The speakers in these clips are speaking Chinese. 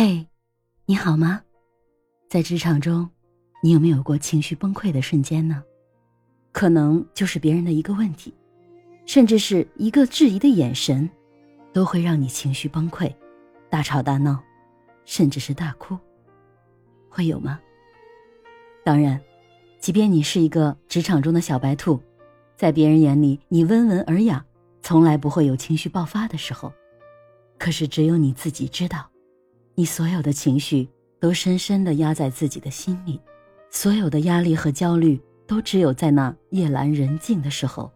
嘿，你好吗？在职场中，你有没有过情绪崩溃的瞬间呢？可能就是别人的一个问题，甚至是一个质疑的眼神，都会让你情绪崩溃，大吵大闹，甚至是大哭。会有吗？当然，即便你是一个职场中的小白兔，在别人眼里你温文尔雅，从来不会有情绪爆发的时候，可是只有你自己知道。你所有的情绪都深深的压在自己的心里，所有的压力和焦虑都只有在那夜阑人静的时候，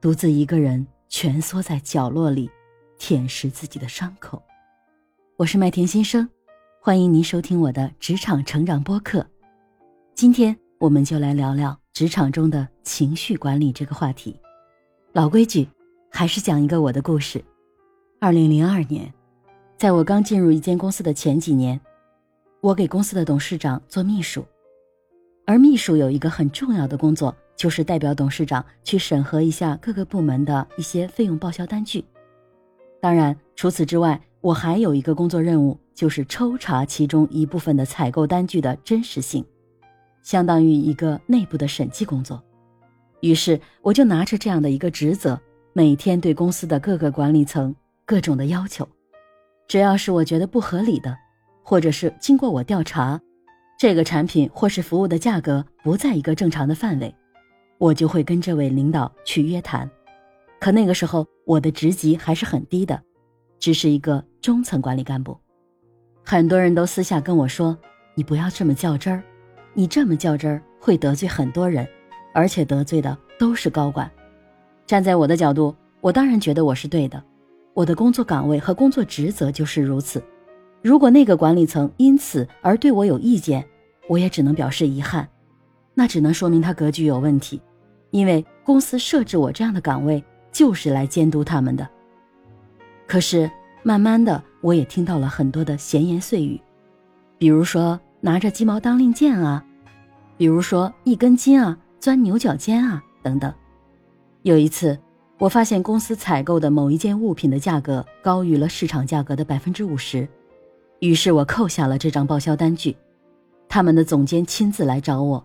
独自一个人蜷缩在角落里，舔舐自己的伤口。我是麦田先生，欢迎您收听我的职场成长播客。今天我们就来聊聊职场中的情绪管理这个话题。老规矩，还是讲一个我的故事。二零零二年。在我刚进入一间公司的前几年，我给公司的董事长做秘书，而秘书有一个很重要的工作，就是代表董事长去审核一下各个部门的一些费用报销单据。当然，除此之外，我还有一个工作任务，就是抽查其中一部分的采购单据的真实性，相当于一个内部的审计工作。于是，我就拿着这样的一个职责，每天对公司的各个管理层各种的要求。只要是我觉得不合理的，或者是经过我调查，这个产品或是服务的价格不在一个正常的范围，我就会跟这位领导去约谈。可那个时候我的职级还是很低的，只是一个中层管理干部。很多人都私下跟我说：“你不要这么较真儿，你这么较真儿会得罪很多人，而且得罪的都是高管。”站在我的角度，我当然觉得我是对的。我的工作岗位和工作职责就是如此。如果那个管理层因此而对我有意见，我也只能表示遗憾。那只能说明他格局有问题，因为公司设置我这样的岗位就是来监督他们的。可是慢慢的，我也听到了很多的闲言碎语，比如说拿着鸡毛当令箭啊，比如说一根筋啊，钻牛角尖啊等等。有一次。我发现公司采购的某一件物品的价格高于了市场价格的百分之五十，于是我扣下了这张报销单据。他们的总监亲自来找我，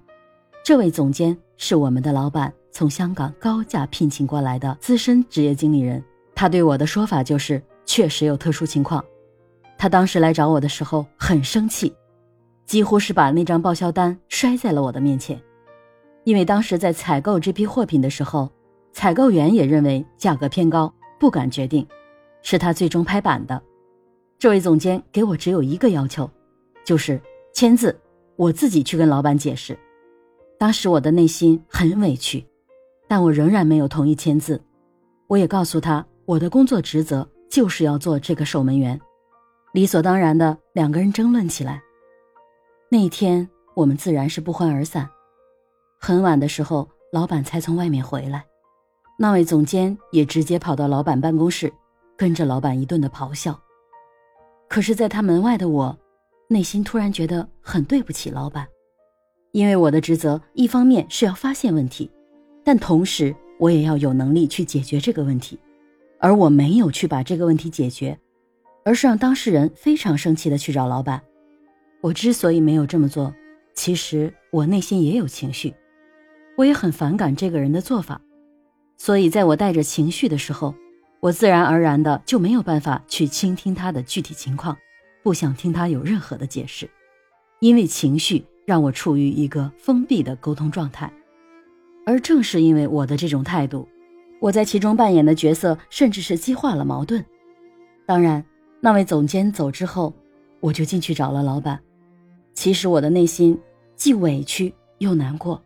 这位总监是我们的老板从香港高价聘请过来的资深职业经理人。他对我的说法就是确实有特殊情况。他当时来找我的时候很生气，几乎是把那张报销单摔在了我的面前，因为当时在采购这批货品的时候。采购员也认为价格偏高，不敢决定，是他最终拍板的。这位总监给我只有一个要求，就是签字，我自己去跟老板解释。当时我的内心很委屈，但我仍然没有同意签字。我也告诉他，我的工作职责就是要做这个守门员。理所当然的，两个人争论起来。那一天，我们自然是不欢而散。很晚的时候，老板才从外面回来。那位总监也直接跑到老板办公室，跟着老板一顿的咆哮。可是，在他门外的我，内心突然觉得很对不起老板，因为我的职责一方面是要发现问题，但同时我也要有能力去解决这个问题，而我没有去把这个问题解决，而是让当事人非常生气的去找老板。我之所以没有这么做，其实我内心也有情绪，我也很反感这个人的做法。所以，在我带着情绪的时候，我自然而然的就没有办法去倾听他的具体情况，不想听他有任何的解释，因为情绪让我处于一个封闭的沟通状态。而正是因为我的这种态度，我在其中扮演的角色甚至是激化了矛盾。当然，那位总监走之后，我就进去找了老板。其实我的内心既委屈又难过。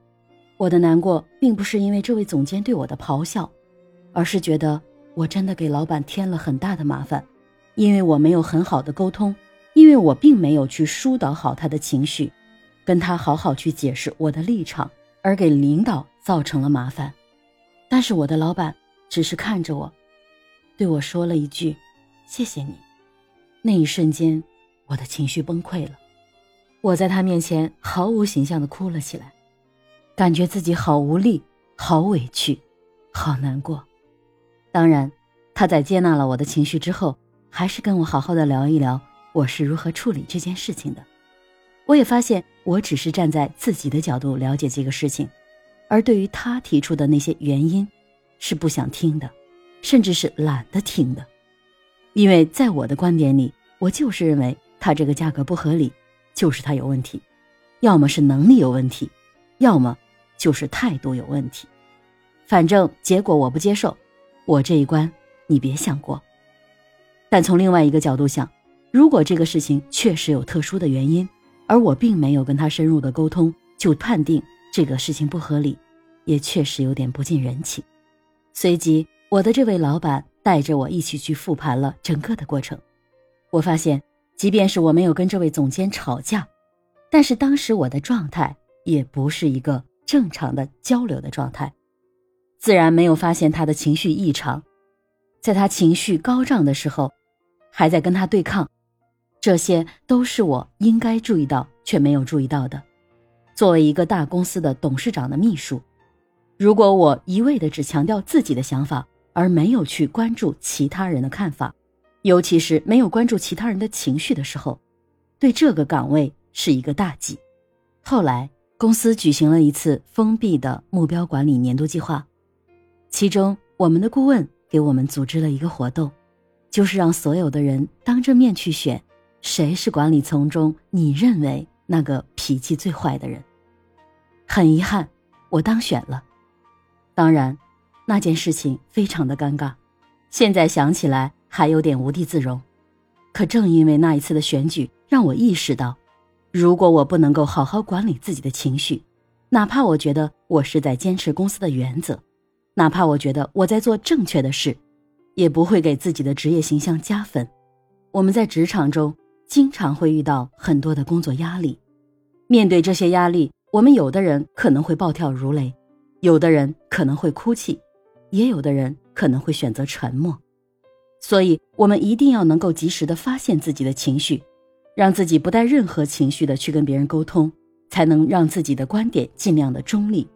我的难过并不是因为这位总监对我的咆哮，而是觉得我真的给老板添了很大的麻烦，因为我没有很好的沟通，因为我并没有去疏导好他的情绪，跟他好好去解释我的立场，而给领导造成了麻烦。但是我的老板只是看着我，对我说了一句：“谢谢你。”那一瞬间，我的情绪崩溃了，我在他面前毫无形象的哭了起来。感觉自己好无力，好委屈，好难过。当然，他在接纳了我的情绪之后，还是跟我好好的聊一聊，我是如何处理这件事情的。我也发现，我只是站在自己的角度了解这个事情，而对于他提出的那些原因，是不想听的，甚至是懒得听的。因为在我的观点里，我就是认为他这个价格不合理，就是他有问题，要么是能力有问题，要么就是态度有问题。反正结果我不接受，我这一关你别想过。但从另外一个角度想，如果这个事情确实有特殊的原因，而我并没有跟他深入的沟通，就判定这个事情不合理，也确实有点不近人情。随即，我的这位老板带着我一起去复盘了整个的过程。我发现，即便是我没有跟这位总监吵架，但是当时我的状态也不是一个正常的交流的状态，自然没有发现他的情绪异常。在他情绪高涨的时候，还在跟他对抗。这些都是我应该注意到却没有注意到的。作为一个大公司的董事长的秘书，如果我一味的只强调自己的想法，而没有去关注其他人的看法，尤其是没有关注其他人的情绪的时候，对这个岗位是一个大忌。后来，公司举行了一次封闭的目标管理年度计划，其中我们的顾问给我们组织了一个活动，就是让所有的人当着面去选。谁是管理层中你认为那个脾气最坏的人？很遗憾，我当选了。当然，那件事情非常的尴尬，现在想起来还有点无地自容。可正因为那一次的选举，让我意识到，如果我不能够好好管理自己的情绪，哪怕我觉得我是在坚持公司的原则，哪怕我觉得我在做正确的事，也不会给自己的职业形象加分。我们在职场中。经常会遇到很多的工作压力，面对这些压力，我们有的人可能会暴跳如雷，有的人可能会哭泣，也有的人可能会选择沉默。所以，我们一定要能够及时的发现自己的情绪，让自己不带任何情绪的去跟别人沟通，才能让自己的观点尽量的中立，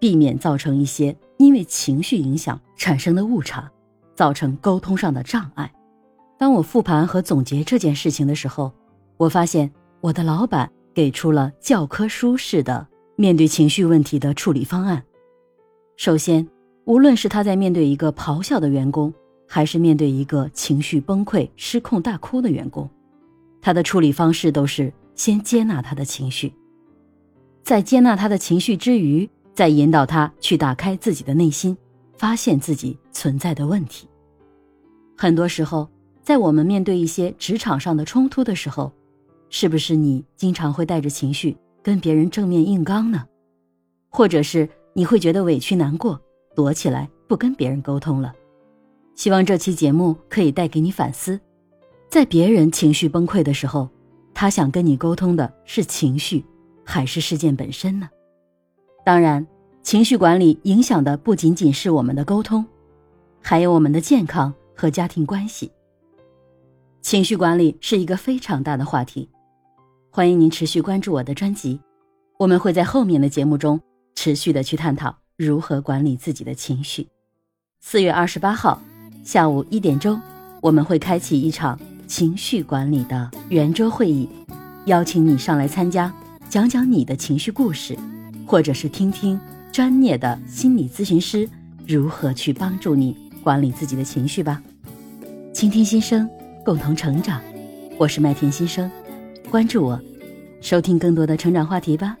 避免造成一些因为情绪影响产生的误差，造成沟通上的障碍。当我复盘和总结这件事情的时候，我发现我的老板给出了教科书式的面对情绪问题的处理方案。首先，无论是他在面对一个咆哮的员工，还是面对一个情绪崩溃、失控大哭的员工，他的处理方式都是先接纳他的情绪，在接纳他的情绪之余，再引导他去打开自己的内心，发现自己存在的问题。很多时候。在我们面对一些职场上的冲突的时候，是不是你经常会带着情绪跟别人正面硬刚呢？或者是你会觉得委屈难过，躲起来不跟别人沟通了？希望这期节目可以带给你反思，在别人情绪崩溃的时候，他想跟你沟通的是情绪，还是事件本身呢？当然，情绪管理影响的不仅仅是我们的沟通，还有我们的健康和家庭关系。情绪管理是一个非常大的话题，欢迎您持续关注我的专辑，我们会在后面的节目中持续的去探讨如何管理自己的情绪。四月二十八号下午一点钟，我们会开启一场情绪管理的圆桌会议，邀请你上来参加，讲讲你的情绪故事，或者是听听专业的心理咨询师如何去帮助你管理自己的情绪吧。倾听心声。共同成长，我是麦田新生，关注我，收听更多的成长话题吧。